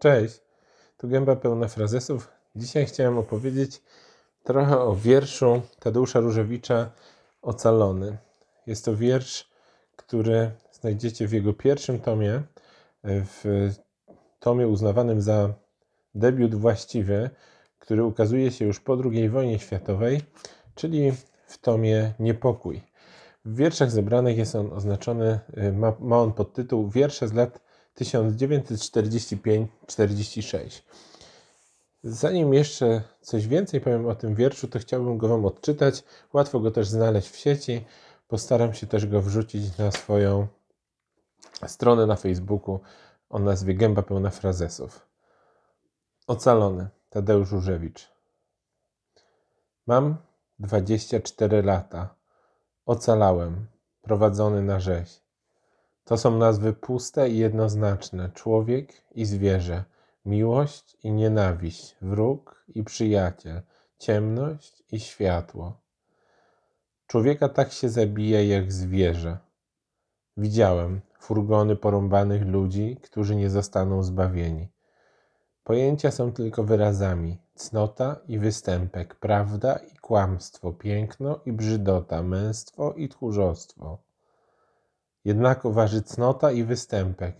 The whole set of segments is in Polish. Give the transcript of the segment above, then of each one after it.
Cześć, tu gęba pełna frazesów. Dzisiaj chciałem opowiedzieć trochę o wierszu Tadeusza Różewicza Ocalony. Jest to wiersz, który znajdziecie w jego pierwszym tomie, w tomie uznawanym za debiut właściwy, który ukazuje się już po II wojnie światowej, czyli w tomie Niepokój. W wierszach zebranych jest on oznaczony, ma, ma on podtytuł Wiersze z lat 1945-46. Zanim jeszcze coś więcej powiem o tym wierszu, to chciałbym go Wam odczytać. Łatwo go też znaleźć w sieci. Postaram się też go wrzucić na swoją stronę na Facebooku o nazwie Gęba pełna frazesów. Ocalony Tadeusz Różewicz. Mam 24 lata. Ocalałem, prowadzony na rzeź. To są nazwy puste i jednoznaczne: człowiek i zwierzę, miłość i nienawiść, wróg i przyjaciel, ciemność i światło. Człowieka tak się zabija jak zwierzę. Widziałem furgony porąbanych ludzi, którzy nie zostaną zbawieni. Pojęcia są tylko wyrazami: cnota i występek, prawda i kłamstwo, piękno i brzydota, męstwo i tchórzostwo. Jednako waży cnota i występek.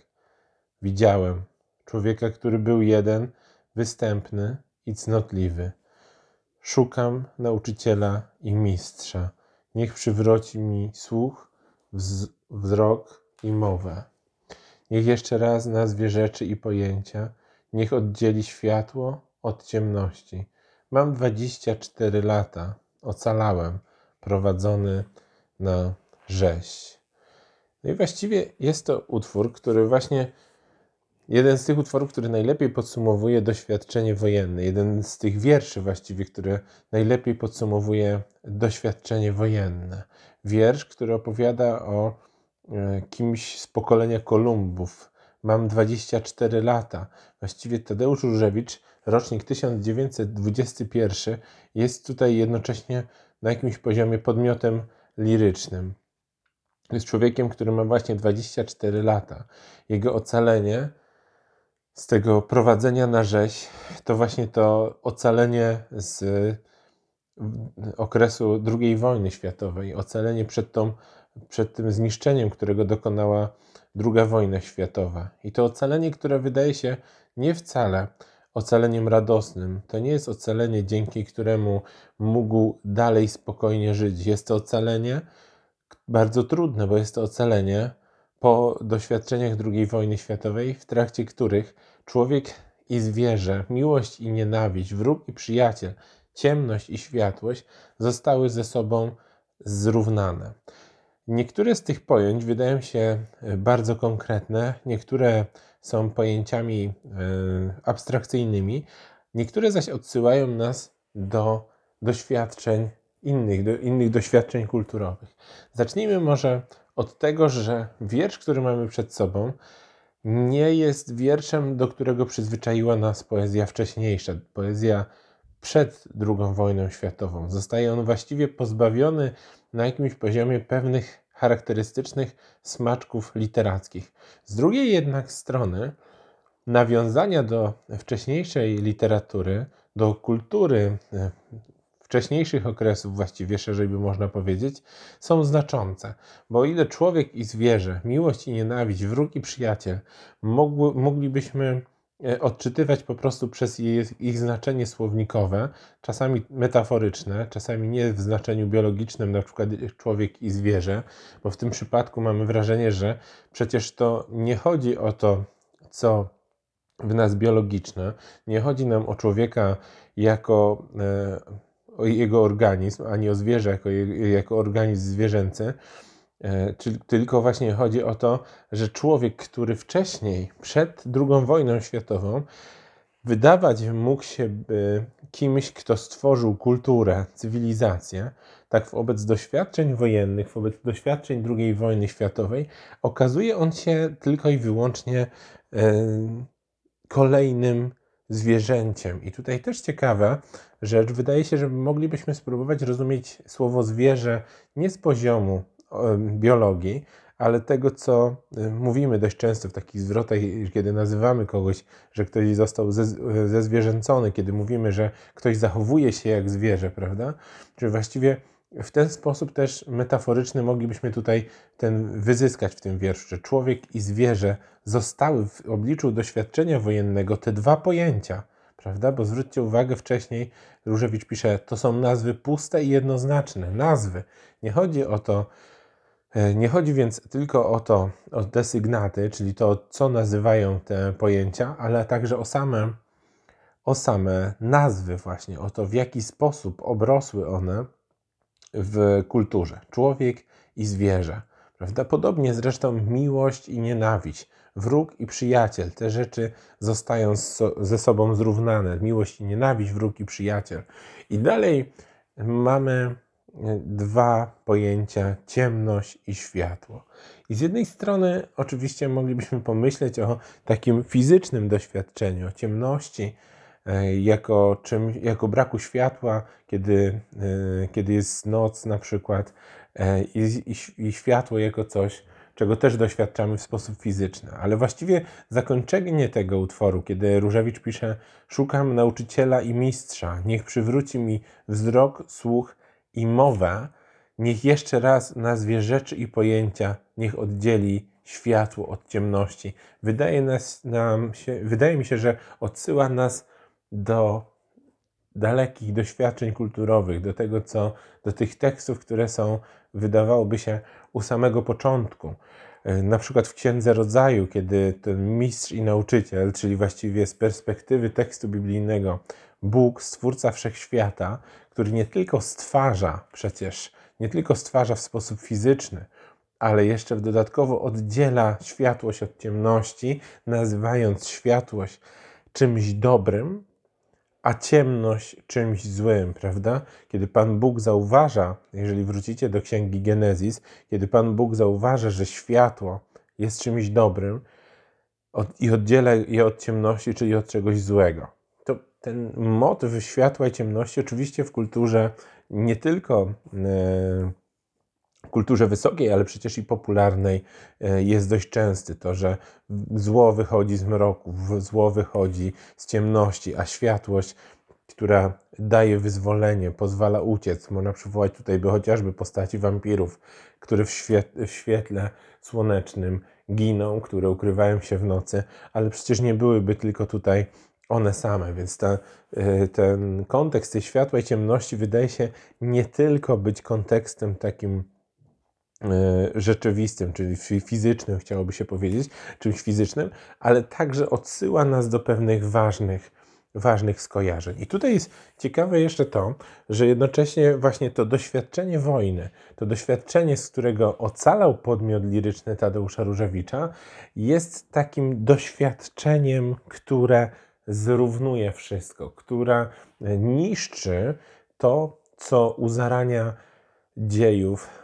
Widziałem człowieka, który był jeden, występny i cnotliwy. Szukam nauczyciela i mistrza. Niech przywróci mi słuch, wzrok i mowę. Niech jeszcze raz nazwie rzeczy i pojęcia. Niech oddzieli światło od ciemności. Mam dwadzieścia cztery lata. Ocalałem, prowadzony na rzeź. No i właściwie jest to utwór, który właśnie jeden z tych utworów, który najlepiej podsumowuje doświadczenie wojenne. Jeden z tych wierszy właściwie, który najlepiej podsumowuje doświadczenie wojenne. Wiersz, który opowiada o e, kimś z pokolenia Kolumbów. Mam 24 lata. Właściwie Tadeusz Różewicz, rocznik 1921, jest tutaj jednocześnie na jakimś poziomie podmiotem lirycznym jest człowiekiem, który ma właśnie 24 lata. Jego ocalenie z tego prowadzenia na rzeź to właśnie to ocalenie z okresu II wojny światowej, ocalenie przed, tą, przed tym zniszczeniem, którego dokonała II wojna światowa. I to ocalenie, które wydaje się nie wcale ocaleniem radosnym. To nie jest ocalenie, dzięki któremu mógł dalej spokojnie żyć. Jest to ocalenie, bardzo trudne, bo jest to ocalenie po doświadczeniach II wojny światowej, w trakcie których człowiek i zwierzę, miłość i nienawiść, wróg i przyjaciel, ciemność i światłość zostały ze sobą zrównane. Niektóre z tych pojęć wydają się e, bardzo konkretne, niektóre są pojęciami e, abstrakcyjnymi, niektóre zaś odsyłają nas do doświadczeń innych, do, innych doświadczeń kulturowych. Zacznijmy może od tego, że wiersz, który mamy przed sobą, nie jest wierszem, do którego przyzwyczaiła nas poezja wcześniejsza, poezja przed II wojną światową. Zostaje on właściwie pozbawiony na jakimś poziomie pewnych charakterystycznych smaczków literackich. Z drugiej jednak strony, nawiązania do wcześniejszej literatury, do kultury wcześniejszych okresów, właściwie szerzej by można powiedzieć, są znaczące. Bo o ile człowiek i zwierzę, miłość i nienawiść, wróg i przyjaciel mogły, moglibyśmy e, odczytywać po prostu przez ich, znaczenie słownikowe, czasami metaforyczne, czasami nie w znaczeniu biologicznym, na przykład człowiek i zwierzę, bo w tym przypadku mamy wrażenie, że przecież to nie chodzi o to, co w nas biologiczne, nie chodzi nam o człowieka jako e, jego organizm, a nie o zwierzę jako, jako organizm zwierzęcy. E, czyli tylko właśnie chodzi o to, że człowiek, który wcześniej, przed II wojną światową, wydawać mógł się kimś, kto stworzył kulturę, cywilizację, tak wobec doświadczeń wojennych, wobec doświadczeń II wojny światowej, okazuje on się tylko i wyłącznie e, kolejnym zwierzęciem. I tutaj też ciekawa rzecz, wydaje się, że moglibyśmy spróbować rozumieć słowo zwierzę nie z poziomu biologii, ale tego, co mówimy dość często w takich zwrotach, kiedy nazywamy kogoś, że ktoś został zezwierzęcony, kiedy mówimy, że ktoś zachowuje się jak zwierzę, prawda? Czy właściwie w ten sposób też metaforyczny moglibyśmy tutaj ten wyzyskać w tym wierszu, że człowiek i zwierzę zostały w obliczu doświadczenia wojennego te dwa pojęcia, prawda? Bo zwróćcie uwagę, wcześniej Różewicz pisze, to są nazwy puste i jednoznaczne, nazwy. Nie chodzi o to, e, nie chodzi więc tylko o to, o desygnaty, czyli to, co nazywają te pojęcia, ale także o same, o same nazwy właśnie, o to, w jaki sposób obrosły one w kulturze. Człowiek i zwierzę. Prawda? Podobnie zresztą miłość i nienawiść, wróg i przyjaciel. Te rzeczy zostają ze sobą zrównane. Miłość i nienawiść, wróg i przyjaciel. I dalej mamy e, dwa pojęcia ciemność i światło. I z jednej strony oczywiście moglibyśmy pomyśleć o takim fizycznym doświadczeniu, o ciemności, E, jako, czym, jako braku światła, kiedy, e, kiedy jest noc na przykład i, i, i światło jako coś, czego też doświadczamy w sposób fizyczny. Ale właściwie zakończenie tego utworu, kiedy Różewicz pisze: Szukam nauczyciela i mistrza, niech przywróci mi wzrok, słuch i mowę, niech jeszcze raz nazwie rzeczy i pojęcia, niech oddzieli światło od ciemności. Wydaje, nas, nam się, wydaje mi się, że odsyła nas do dalekich doświadczeń kulturowych, do tego, co, do tych tekstów, które są, wydawałoby się, u samego początku. E, na przykład w Księdze Rodzaju, kiedy ten mistrz i nauczyciel, czyli właściwie z perspektywy tekstu biblijnego, Bóg, stwórca wszechświata, który nie tylko stwarza przecież, nie tylko stwarza w sposób fizyczny, ale jeszcze dodatkowo oddziela światłość od ciemności, nazywając światłość czymś dobrym, a ciemność czymś złym, prawda? Kiedy Pan Bóg zauważa, jeżeli wrócicie do księgi Genezis, kiedy Pan Bóg zauważa, że światło jest czymś dobrym od, i oddziela je od ciemności, czyli od czegoś złego. To ten motyw światła i ciemności oczywiście w kulturze nie tylko. Yy, kulturze wysokiej, ale przecież i popularnej e, jest dość częsty. To, że zło wychodzi z mroku, zło wychodzi z ciemności, a światłość, która daje wyzwolenie, pozwala uciec. Można przywołać tutaj by chociażby postaci wampirów, które w, świetle, w świetle słonecznym giną, które ukrywają się w nocy, ale przecież nie byłyby tylko tutaj one same, więc ta, e, ten kontekst tej światła i ciemności wydaje się nie tylko być kontekstem takim rzeczywistym, czyli fizycznym, chciałoby się powiedzieć, czymś fizycznym, ale także odsyła nas do pewnych ważnych, ważnych skojarzeń. I tutaj jest ciekawe jeszcze to, że jednocześnie właśnie to doświadczenie wojny, to doświadczenie, z którego ocalał podmiot liryczny Tadeusza Różewicza, jest takim doświadczeniem, które zrównuje wszystko, która niszczy to, co u zarania dziejów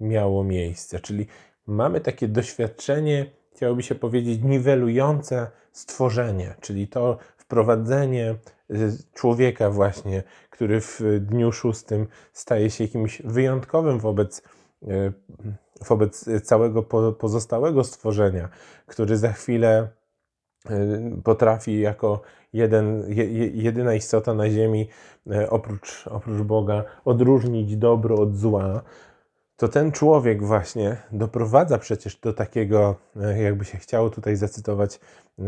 miało miejsce. Czyli mamy takie doświadczenie, chciałoby się powiedzieć, niwelujące stworzenie, czyli to wprowadzenie y, człowieka właśnie, który w dniu szóstym staje się jakimś wyjątkowym wobec, y, wobec całego pozostałego stworzenia, który za chwilę y, potrafi jako jeden, jedyna istota na ziemi oprócz, oprócz Boga odróżnić dobro od zła, to ten człowiek właśnie doprowadza przecież do takiego, e, jakby się chciało tutaj zacytować e,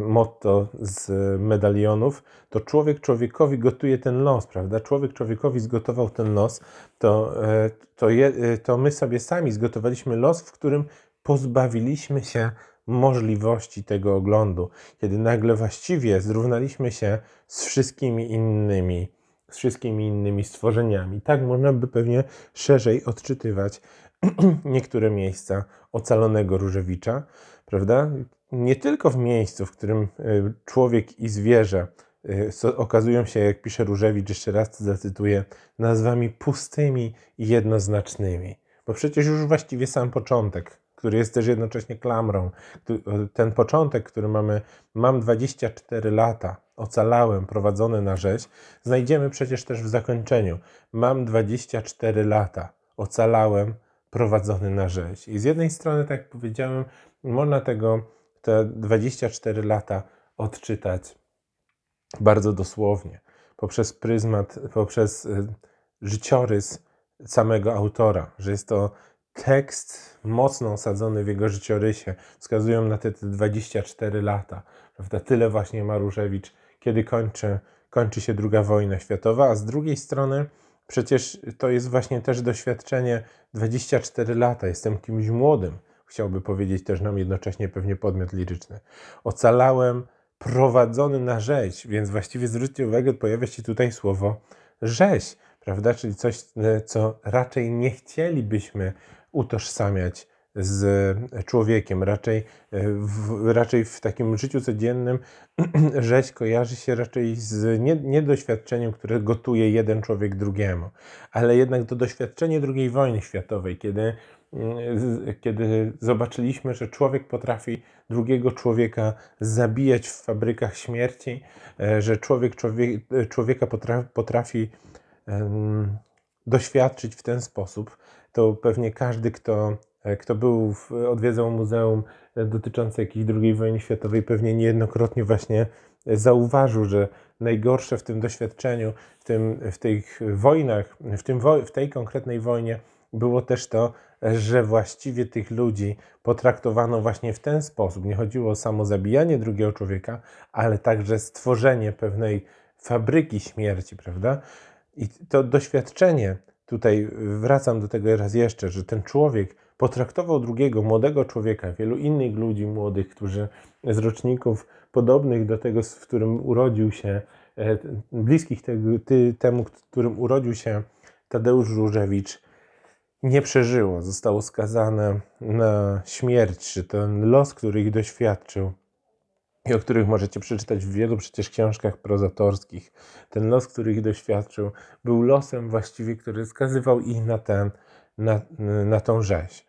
motto z medalionów, to człowiek człowiekowi gotuje ten los, prawda? Człowiek człowiekowi zgotował ten los, to, e, to, je, to my sobie sami zgotowaliśmy los, w którym pozbawiliśmy się możliwości tego oglądu, kiedy nagle właściwie zrównaliśmy się z wszystkimi innymi z wszystkimi innymi stworzeniami. Tak można by pewnie szerzej odczytywać niektóre miejsca ocalonego Różewicza, prawda? Nie tylko w miejscu, w którym e, człowiek i zwierzę e, okazują się, jak pisze Różewicz, jeszcze raz to zacytuję, nazwami pustymi i jednoznacznymi. Bo przecież już właściwie sam początek, który jest też jednocześnie klamrą, ten początek, który mamy, mam 24 lata, ocalałem, prowadzony na rzeź, znajdziemy przecież też w zakończeniu. Mam 24 lata, ocalałem, prowadzony na rzeź. I z jednej strony, tak jak powiedziałem, można tego te 24 lata odczytać bardzo dosłownie, poprzez pryzmat, poprzez y, życiorys samego autora, że jest to tekst mocno osadzony w jego życiorysie. Wskazują na te, te 24 lata. Prawda? Tyle właśnie ma Różewicz, kiedy kończy, kończy się II wojna światowa, a z drugiej strony przecież to jest właśnie też doświadczenie 24 lata. Jestem kimś młodym, chciałby powiedzieć też nam jednocześnie pewnie podmiot liryczny. Ocalałem prowadzony na rzeź, więc właściwie zwróćcie uwagę, pojawia się tutaj słowo rzeź, prawda? Czyli coś, e, co raczej nie chcielibyśmy utożsamiać z człowiekiem. Raczej e, w, raczej w takim życiu codziennym rzeź kojarzy się raczej z nie, nie doświadczeniem, które gotuje jeden człowiek drugiemu, ale jednak to doświadczenie II wojny światowej, kiedy kiedy zobaczyliśmy, że człowiek potrafi drugiego człowieka zabijać w fabrykach śmierci, e, że człowiek, człowiek człowieka potrafi, potrafi um, doświadczyć w ten sposób, to pewnie każdy, kto, e, kto był, w, odwiedzał muzeum dotyczące jakiejś II wojny światowej, pewnie niejednokrotnie właśnie zauważył, że najgorsze w tym doświadczeniu, w, tym, w tych wojnach, w, tym, w tej konkretnej wojnie, było też to, że właściwie tych ludzi potraktowano właśnie w ten sposób. Nie chodziło o samo zabijanie drugiego człowieka, ale także stworzenie pewnej fabryki śmierci, prawda? I to doświadczenie, tutaj wracam do tego raz jeszcze, że ten człowiek potraktował drugiego młodego człowieka, wielu innych ludzi młodych, którzy z roczników podobnych do tego, w którym urodził się, e, bliskich tego, temu, w którym urodził się Tadeusz Różewicz, nie przeżyło, zostało skazane na śmierć, ten los, który ich doświadczył i o których możecie przeczytać w wielu przecież książkach prozatorskich, ten los, który ich doświadczył, był losem właściwie, który skazywał ich na, ten, na, na tą rzeź.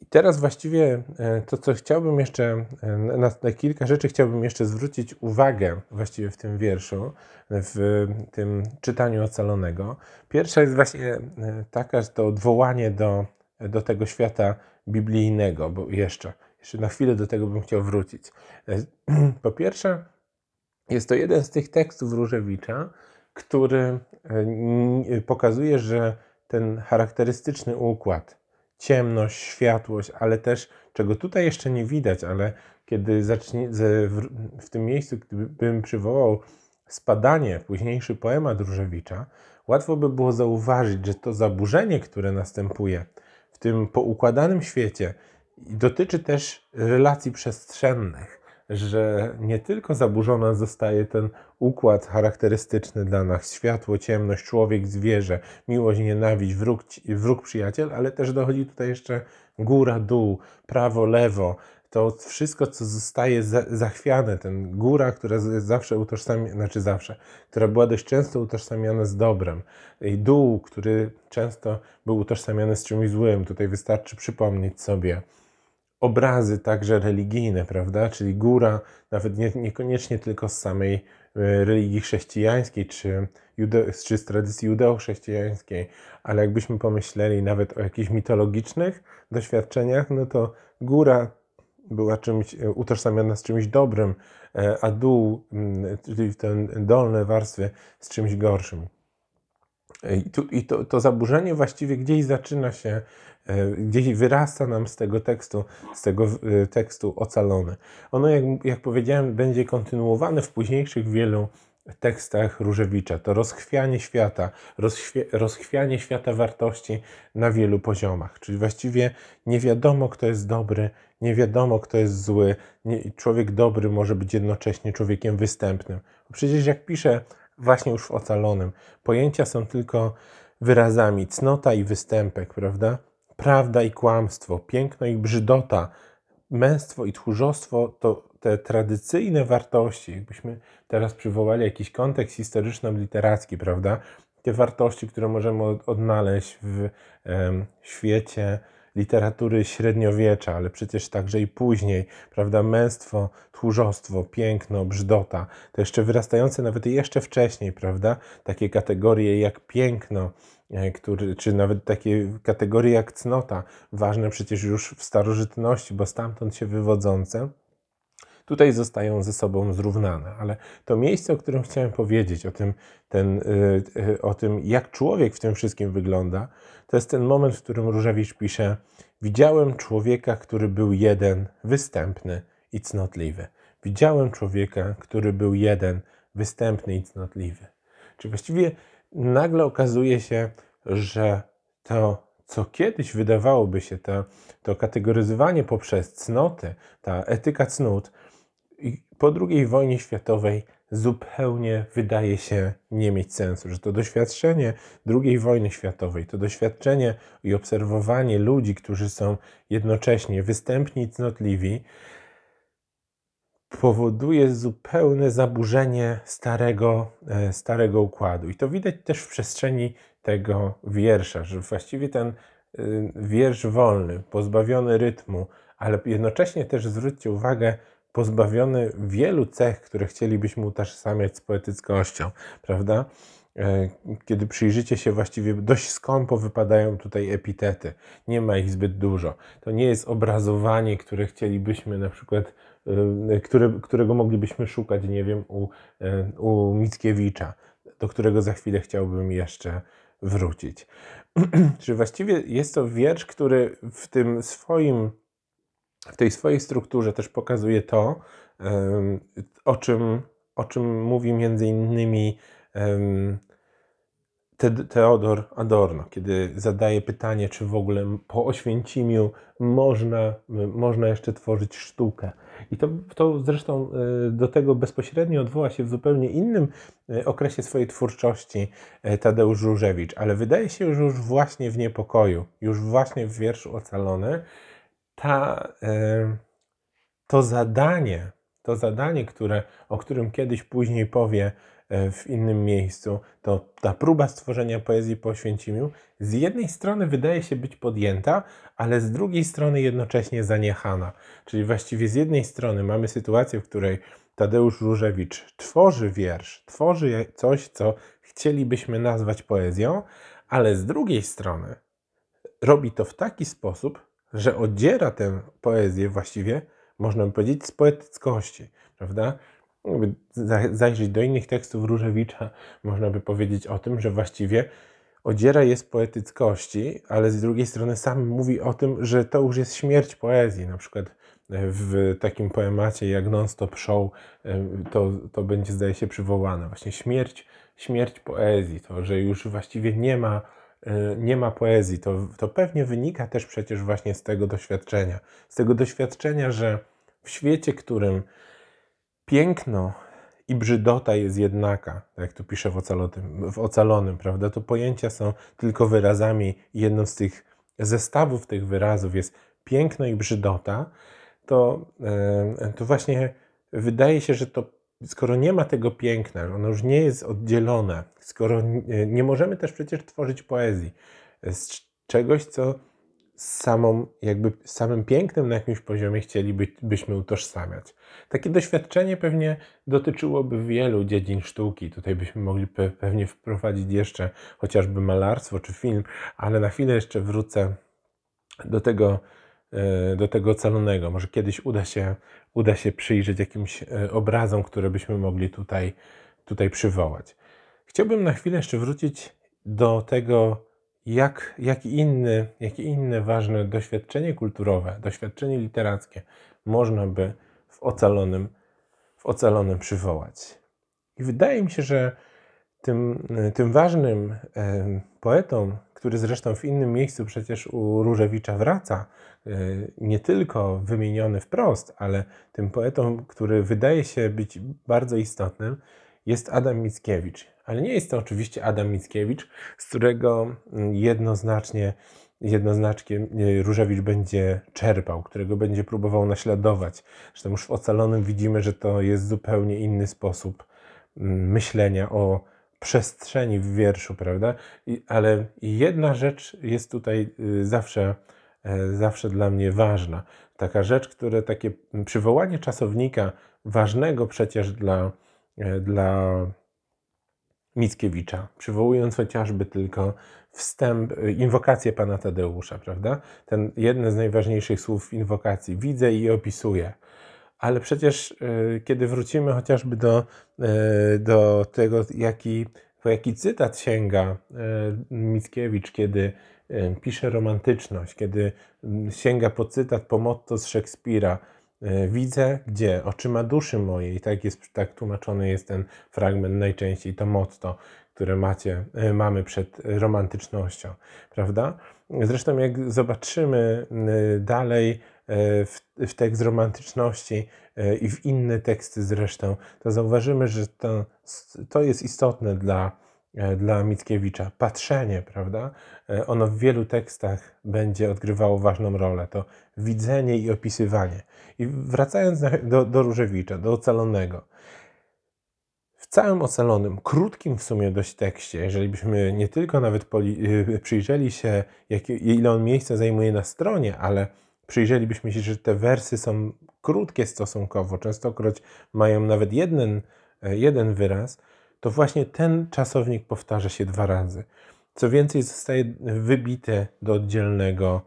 I teraz właściwie e, to, co chciałbym jeszcze, e, na, na, kilka rzeczy chciałbym jeszcze zwrócić uwagę właściwie w tym wierszu, w tym czytaniu ocalonego. Pierwsza jest właśnie e, taka, że to odwołanie do, do tego świata biblijnego, bo jeszcze, jeszcze na chwilę do tego bym chciał wrócić. Po pierwsze, jest to jeden z tych tekstów Różewicza, który pokazuje, że ten charakterystyczny układ, ciemność, światłość, ale też, czego tutaj jeszcze nie widać, ale kiedy zacznie, w tym miejscu, gdybym przywołał spadanie, późniejszy poemat Różewicza, łatwo by było zauważyć, że to zaburzenie, które następuje w tym poukładanym świecie, dotyczy też relacji przestrzennych że nie tylko zaburzona zostaje ten układ charakterystyczny dla nas światło, ciemność, człowiek, zwierzę, miłość, nienawiść, wróg, wróg przyjaciel, ale też dochodzi tutaj jeszcze góra, dół, prawo, lewo. To wszystko, co zostaje zachwiane, ten góra, która zawsze utożsamiana, znaczy zawsze, która była dość często utożsamiana z dobrem, i dół, który często był utożsamiany z czymś złym. Tutaj wystarczy przypomnieć sobie obrazy także religijne, prawda? Czyli góra, nawet nie, niekoniecznie tylko z samej e, religii chrześcijańskiej, czy, jude, czy z tradycji judeo-chrześcijańskiej, ale jakbyśmy pomyśleli nawet o jakichś mitologicznych doświadczeniach, no to góra była czymś e, utożsamiana z czymś dobrym, e, a dół, czyli te dolne warstwy, z czymś gorszym. I, tu, i to, to zaburzenie właściwie gdzieś zaczyna się E, gdzieś wyrasta nam z tego tekstu, z tego e, tekstu ocalony. Ono, jak, jak powiedziałem, będzie kontynuowane w późniejszych wielu tekstach Różewicza. To rozchwianie świata, rozchwianie świata wartości na wielu poziomach. Czyli właściwie nie wiadomo, kto jest dobry, nie wiadomo, kto jest zły. Nie, człowiek dobry może być jednocześnie człowiekiem występnym. Przecież jak pisze właśnie już w ocalonym, pojęcia są tylko wyrazami cnota i występek, prawda? prawda i kłamstwo, piękno i brzydota, męstwo i tchórzostwo to te tradycyjne wartości, jakbyśmy teraz przywołali jakiś kontekst historyczno-literacki, prawda? Te wartości, które możemy odnaleźć w świecie literatury średniowiecza, ale przecież także i później, prawda? Męstwo, tchórzostwo, piękno, brzydota, to jeszcze wyrastające nawet jeszcze wcześniej, prawda? Takie kategorie jak piękno, e, który, czy nawet takie kategorie jak cnota, ważne przecież już w starożytności, bo stamtąd się wywodzące tutaj zostają ze sobą zrównane. Ale to miejsce, o którym chciałem powiedzieć, o tym, ten, y, y, o tym jak człowiek w tym wszystkim wygląda, to jest ten moment, w którym Różewicz pisze: Widziałem człowieka, który był jeden, występny i cnotliwy. Widziałem człowieka, który był jeden, występny i cnotliwy. Czy właściwie nagle okazuje się, że to, co kiedyś wydawałoby się, to, to kategoryzowanie poprzez cnoty, ta etyka cnót, po II wojnie światowej zupełnie wydaje się nie mieć sensu, że to doświadczenie II wojny światowej, to doświadczenie i obserwowanie ludzi, którzy są jednocześnie występni i cnotliwi, powoduje zupełne zaburzenie starego, e, starego układu. I to widać też w przestrzeni tego wiersza, że właściwie ten e, wiersz wolny, pozbawiony rytmu, ale jednocześnie też zwróćcie uwagę, pozbawiony wielu cech, które chcielibyśmy utożsamiać z poetyckością, prawda? E, kiedy przyjrzycie się, właściwie dość skąpo wypadają tutaj epitety. Nie ma ich zbyt dużo. To nie jest obrazowanie, które chcielibyśmy na przykład, e, które, którego moglibyśmy szukać, nie wiem, u, e, u Mickiewicza, do którego za chwilę chciałbym jeszcze wrócić. Czy właściwie jest to wiersz, który w tym swoim w tej swojej strukturze też pokazuje to, o czym, o czym mówi między innymi Teodor Adorno, kiedy zadaje pytanie, czy w ogóle po Oświęcimiu można, można jeszcze tworzyć sztukę. I to, to zresztą e, do tego bezpośrednio odwoła się w zupełnie innym e, okresie swojej twórczości e, Tadeusz Różewicz, ale wydaje się, że już właśnie w niepokoju, już właśnie w wierszu Ocalone, ta, to zadanie, to zadanie, które, o którym kiedyś później powie e, w innym miejscu, to ta próba stworzenia poezji po Święcimiu z jednej strony wydaje się być podjęta, ale z drugiej strony jednocześnie zaniechana. Czyli właściwie z jednej strony mamy sytuację, w której Tadeusz Różewicz tworzy wiersz, tworzy coś, co chcielibyśmy nazwać poezją, ale z drugiej strony robi to w taki sposób, że odziera tę poezję właściwie, można by powiedzieć, z poetyckości, prawda? Zajrzeć do innych tekstów Różewicza, można by powiedzieć o tym, że właściwie odziera je z poetyckości, ale z drugiej strony sam mówi o tym, że to już jest śmierć poezji. Na przykład w takim poemacie jak Non-Stop Show to, to będzie, zdaje się, przywołane. Właśnie śmierć, śmierć poezji, to, że już właściwie nie ma E, nie ma poezji. To, to pewnie wynika też przecież właśnie z tego doświadczenia. Z tego doświadczenia, że w świecie, którym piękno i brzydota jest jednaka, tak jak tu pisze w ocalonym, w ocalonym, prawda? To pojęcia są tylko wyrazami. Jedną z tych zestawów tych wyrazów jest piękno i brzydota. To, e, to właśnie wydaje się, że to skoro nie ma tego piękna, ono już nie jest oddzielone, skoro nie możemy też przecież tworzyć poezji z czegoś, co samą, jakby samym pięknem na jakimś poziomie chcielibyśmy utożsamiać. Takie doświadczenie pewnie dotyczyłoby wielu dziedzin sztuki. Tutaj byśmy mogli pe pewnie wprowadzić jeszcze chociażby malarstwo czy film, ale na chwilę jeszcze wrócę do tego, E, do tego ocalonego. Może kiedyś uda się, uda się przyjrzeć jakimś e, obrazom, które byśmy mogli tutaj, tutaj przywołać. Chciałbym na chwilę jeszcze wrócić do tego, jak, jak, inny, jakie inne ważne doświadczenie kulturowe, doświadczenie literackie można by w ocalonym, w ocalonym przywołać. I wydaje mi się, że tym, tym ważnym poetą, który zresztą w innym miejscu przecież u Różewicza wraca, e, nie tylko wymieniony wprost, ale tym poetą, który wydaje się być bardzo istotnym, jest Adam Mickiewicz. Ale nie jest to oczywiście Adam Mickiewicz, z którego jednoznacznie, jednoznacznie e, Różewicz będzie czerpał, którego będzie próbował naśladować. Zresztą już w Ocalonym widzimy, że to jest zupełnie inny sposób myślenia o przestrzeni w wierszu, prawda? I, ale jedna rzecz jest tutaj y, zawsze, e, zawsze dla mnie ważna. Taka rzecz, które takie przywołanie czasownika ważnego przecież dla, e, dla Mickiewicza, przywołując chociażby tylko wstęp, inwokację pana Tadeusza, prawda? Ten jedne z najważniejszych słów inwokacji. Widzę i opisuję. Ale przecież, e, kiedy wrócimy chociażby do, e, do tego, jaki, po jaki cytat sięga Mickiewicz, kiedy pisze romantyczność, kiedy sięga po cytat, po motto z Szekspira, Widzę gdzie? Oczyma duszy mojej. Tak, jest, tak tłumaczony jest ten fragment najczęściej, to motto, które macie, mamy przed romantycznością, prawda? Zresztą jak zobaczymy dalej w, w tekst romantyczności i w inne teksty zresztą, to zauważymy, że to, to jest istotne dla, dla Mickiewicza. Patrzenie, prawda? Ono w wielu tekstach będzie odgrywało ważną rolę. To widzenie i opisywanie. I wracając do, do Różewicza, do Ocalonego. W całym Ocalonym, krótkim w sumie dość tekście, jeżeli byśmy nie tylko nawet y, przyjrzeli się, jak, ile on miejsca zajmuje na stronie, ale przyjrzelibyśmy się, że te wersy są krótkie stosunkowo, częstokroć mają nawet jeden, e, jeden wyraz, to właśnie ten czasownik powtarza się dwa razy. Co więcej, zostaje wybite do oddzielnego,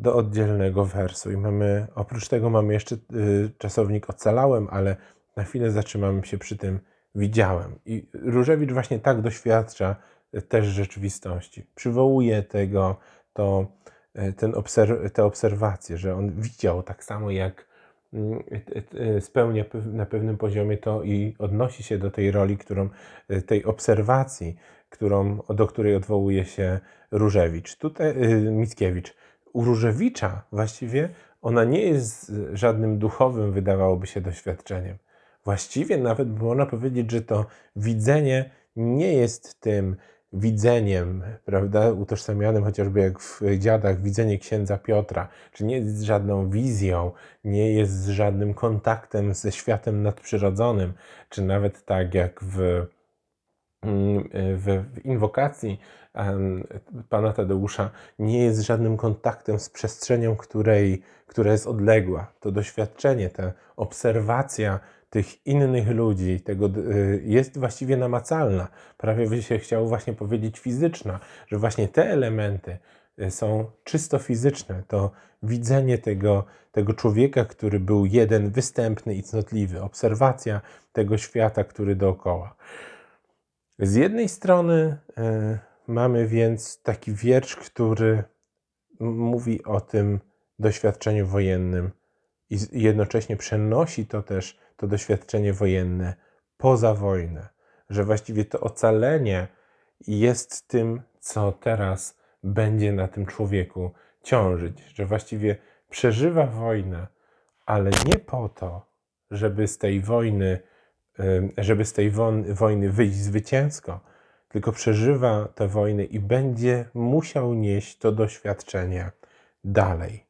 do oddzielnego wersu. I mamy, oprócz tego mamy jeszcze y, czasownik ocalałem, ale na chwilę zatrzymamy się przy tym widziałem. I Różewicz właśnie tak doświadcza też rzeczywistości. Przywołuje tego, to E, ten obserw te obserwacje, że on widział tak samo jak spełnia na pewnym poziomie to i odnosi się do tej roli, którą, tej obserwacji, którą, do której odwołuje się Różewicz. Tutaj Mickiewicz. U Różewicza właściwie ona nie jest żadnym duchowym, wydawałoby się, doświadczeniem. Właściwie nawet można powiedzieć, że to widzenie nie jest tym widzeniem, prawda, utożsamianym chociażby jak w dziadach, widzenie księdza Piotra, czy nie jest żadną wizją, nie jest żadnym kontaktem ze światem nadprzyrodzonym, czy nawet tak jak w, mm, w, w inwokacji pana Tadeusza, nie jest żadnym kontaktem z przestrzenią, której, która jest odległa. To doświadczenie, ta obserwacja tych innych ludzi, tego y, jest właściwie namacalna. Prawie by się chciało właśnie powiedzieć fizyczna, że właśnie te elementy y, są czysto fizyczne. To widzenie tego, tego człowieka, który był jeden, występny i cnotliwy, obserwacja tego świata, który dookoła. Z jednej strony y, mamy więc taki wiersz, który mówi o tym doświadczeniu wojennym i jednocześnie przenosi to też to doświadczenie wojenne, poza wojnę, że właściwie to ocalenie jest tym, co teraz będzie na tym człowieku ciążyć, że właściwie przeżywa wojnę, ale nie po to, żeby z tej wojny, żeby z tej wojny wyjść zwycięsko, tylko przeżywa tę wojnę i będzie musiał nieść to doświadczenie dalej.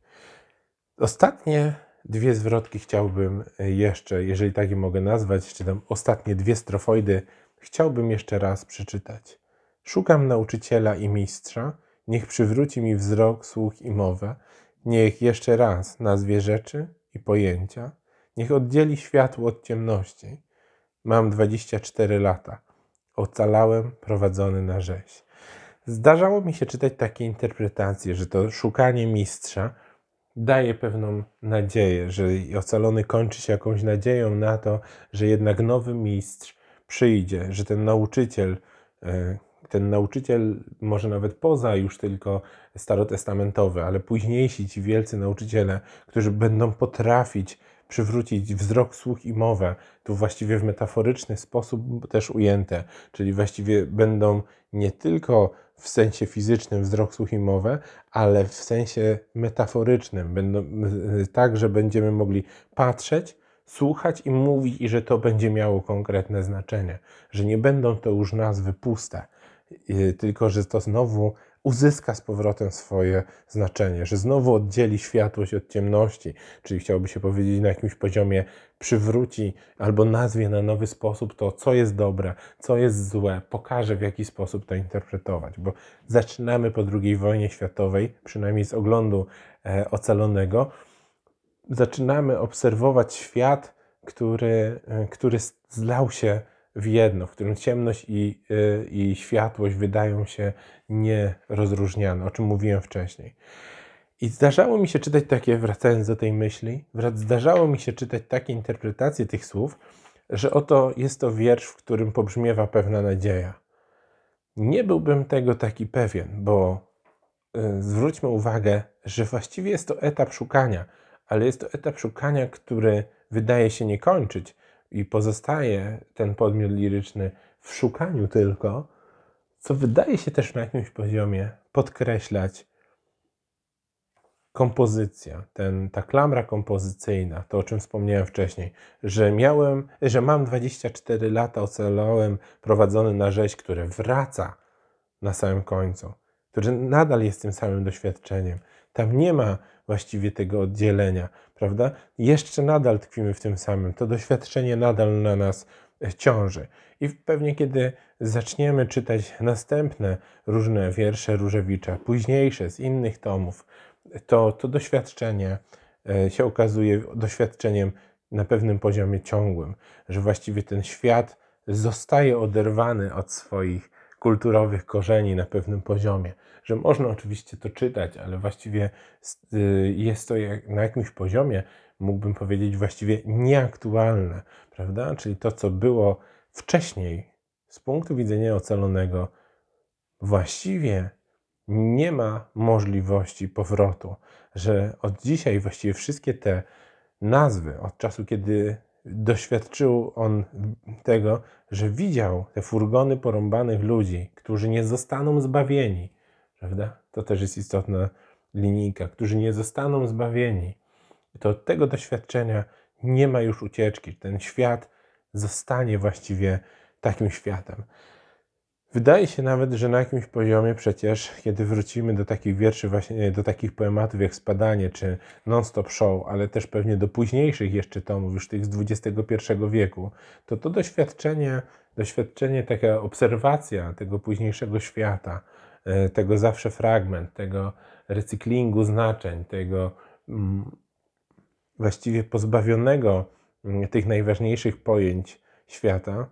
Ostatnie Dwie zwrotki chciałbym e, jeszcze, jeżeli tak je mogę nazwać, czy tam ostatnie dwie strofoidy, chciałbym jeszcze raz przeczytać. Szukam nauczyciela i mistrza, niech przywróci mi wzrok, słuch i mowę, niech jeszcze raz nazwie rzeczy i pojęcia, niech oddzieli światło od ciemności. Mam 24 lata. Ocalałem prowadzony na rzeź. Zdarzało mi się czytać takie interpretacje, że to szukanie mistrza daje pewną nadzieję, że ocalony kończy się jakąś nadzieją na to, że jednak nowy mistrz przyjdzie, że ten nauczyciel, e, ten nauczyciel może nawet poza już tylko starotestamentowy, ale późniejsi ci wielcy nauczyciele, którzy będą potrafić przywrócić wzrok, słuch i mowę, tu właściwie w metaforyczny sposób też ujęte, czyli właściwie będą nie tylko w sensie fizycznym wzrok, słuch i mowę, ale w sensie metaforycznym, będą, tak, że będziemy mogli patrzeć, słuchać i mówić, i że to będzie miało konkretne znaczenie, że nie będą to już nazwy puste, tylko że to znowu uzyska z powrotem swoje znaczenie, że znowu oddzieli światłość od ciemności, czyli chciałoby się powiedzieć na jakimś poziomie przywróci albo nazwie na nowy sposób to, co jest dobre, co jest złe, pokaże w jaki sposób to interpretować, bo zaczynamy po II wojnie światowej, przynajmniej z oglądu e, ocalonego, zaczynamy obserwować świat, który, e, który zlał się w jedno, w którym ciemność i, e, i światłość wydają się nierozróżniane, o czym mówiłem wcześniej. I zdarzało mi się czytać takie, wracając do tej myśli, zdarzało mi się czytać takie interpretacje tych słów, że oto jest to wiersz, w którym pobrzmiewa pewna nadzieja. Nie byłbym tego taki pewien, bo y, zwróćmy uwagę, że właściwie jest to etap szukania, ale jest to etap szukania, który wydaje się nie kończyć i pozostaje ten podmiot liryczny w szukaniu tylko, co wydaje się też na jakimś poziomie podkreślać kompozycja, ten, ta klamra kompozycyjna, to o czym wspomniałem wcześniej, że miałem, że mam 24 lata, ocalałem prowadzony na rzeź, które wraca na samym końcu, który nadal jest tym samym doświadczeniem. Tam nie ma właściwie tego oddzielenia, prawda? Jeszcze nadal tkwimy w tym samym. To doświadczenie nadal na nas ciąży. I pewnie kiedy zaczniemy czytać następne różne wiersze Różewicza, późniejsze z innych tomów, to, to doświadczenie e, się okazuje doświadczeniem na pewnym poziomie ciągłym, że właściwie ten świat zostaje oderwany od swoich kulturowych korzeni na pewnym poziomie. Że można oczywiście to czytać, ale właściwie y, jest to na jakimś poziomie, mógłbym powiedzieć, właściwie nieaktualne, prawda? Czyli to, co było wcześniej z punktu widzenia ocalonego, właściwie nie ma możliwości powrotu, że od dzisiaj właściwie wszystkie te nazwy, od czasu, kiedy doświadczył on tego, że widział te furgony porąbanych ludzi, którzy nie zostaną zbawieni, prawda? To też jest istotna linijka, którzy nie zostaną zbawieni. To od tego doświadczenia nie ma już ucieczki. Ten świat zostanie właściwie takim światem. Wydaje się nawet, że na jakimś poziomie przecież, kiedy wrócimy do takich wierszy, właśnie do takich poematów jak Spadanie czy Non-Stop Show, ale też pewnie do późniejszych jeszcze tomów, już tych z XXI wieku, to to doświadczenie, doświadczenie, taka obserwacja tego późniejszego świata, e, tego zawsze fragment, tego recyklingu znaczeń, tego mm, właściwie pozbawionego mm, tych najważniejszych pojęć świata,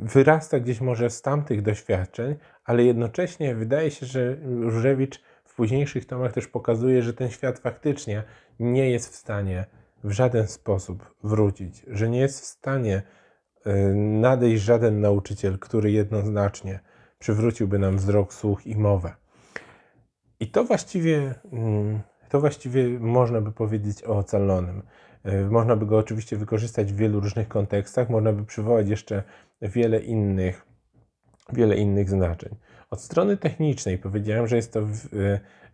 wyrasta gdzieś może z tamtych doświadczeń, ale jednocześnie wydaje się, że Różewicz w późniejszych tomach też pokazuje, że ten świat faktycznie nie jest w stanie w żaden sposób wrócić, że nie jest w stanie y, nadejść żaden nauczyciel, który jednoznacznie przywróciłby nam wzrok, słuch i mowę. I to właściwie, mm, to właściwie można by powiedzieć o ocalonym. Y, można by go oczywiście wykorzystać w wielu różnych kontekstach, można by przywołać jeszcze wiele innych, wiele innych znaczeń. Od strony technicznej powiedziałem, że jest to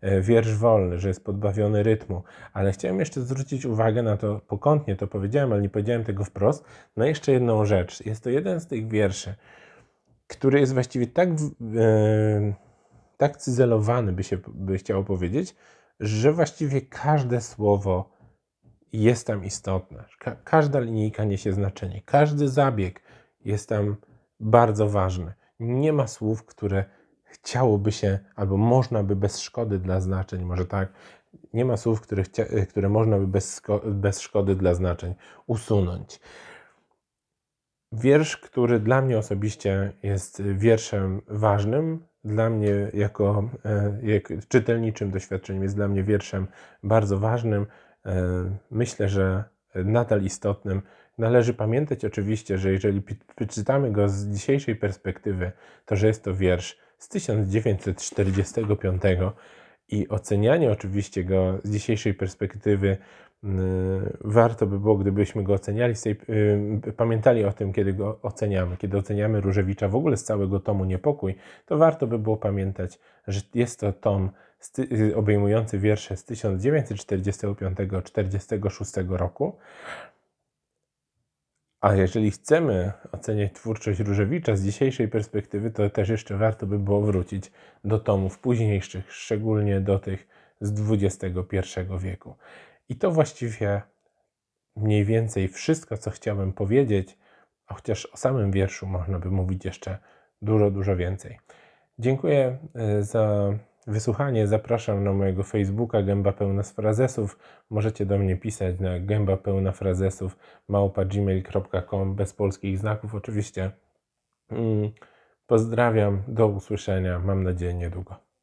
e, wiersz wolny, że jest podbawiony rytmu, ale chciałem jeszcze zwrócić uwagę na to, pokątnie to powiedziałem, ale nie powiedziałem tego wprost, na jeszcze jedną rzecz. Jest to jeden z tych wierszy, który jest właściwie tak, e, tak cyzelowany, by się by chciało powiedzieć, że właściwie każde słowo jest tam istotne. Ka każda linijka niesie znaczenie, każdy zabieg jest tam bardzo ważny. Nie ma słów, które chciałoby się, albo można by bez szkody dla znaczeń, może tak, nie ma słów, które, które można by bez, bez szkody dla znaczeń usunąć. Wiersz, który dla mnie osobiście jest wierszem ważnym, dla mnie jako e, jak czytelniczym doświadczeniem jest dla mnie wierszem bardzo ważnym. E, myślę, że nadal istotnym. Należy pamiętać oczywiście, że jeżeli przeczytamy go z dzisiejszej perspektywy, to że jest to wiersz z 1945 i ocenianie oczywiście go z dzisiejszej perspektywy warto by było, gdybyśmy go oceniali, y, pamiętali o tym, kiedy go oceniamy. Kiedy oceniamy Różewicza w ogóle z całego tomu Niepokój, to warto by było pamiętać, że jest to tom obejmujący wiersze z 1945-1946 roku, a jeżeli chcemy oceniać twórczość Różewicza z dzisiejszej perspektywy, to też jeszcze warto by było wrócić do tomów późniejszych, szczególnie do tych z XXI wieku. I to właściwie mniej więcej wszystko, co chciałem powiedzieć, a chociaż o samym wierszu można by mówić jeszcze dużo, dużo więcej. Dziękuję e, za wysłuchanie. Zapraszam na mojego Facebooka Gęba Pełna z Frazesów. Możecie do mnie pisać na gęba pełna frazesów małpa.gmail.com bez polskich znaków oczywiście. Mm, Pozdrawiam, do usłyszenia, mam nadzieję niedługo.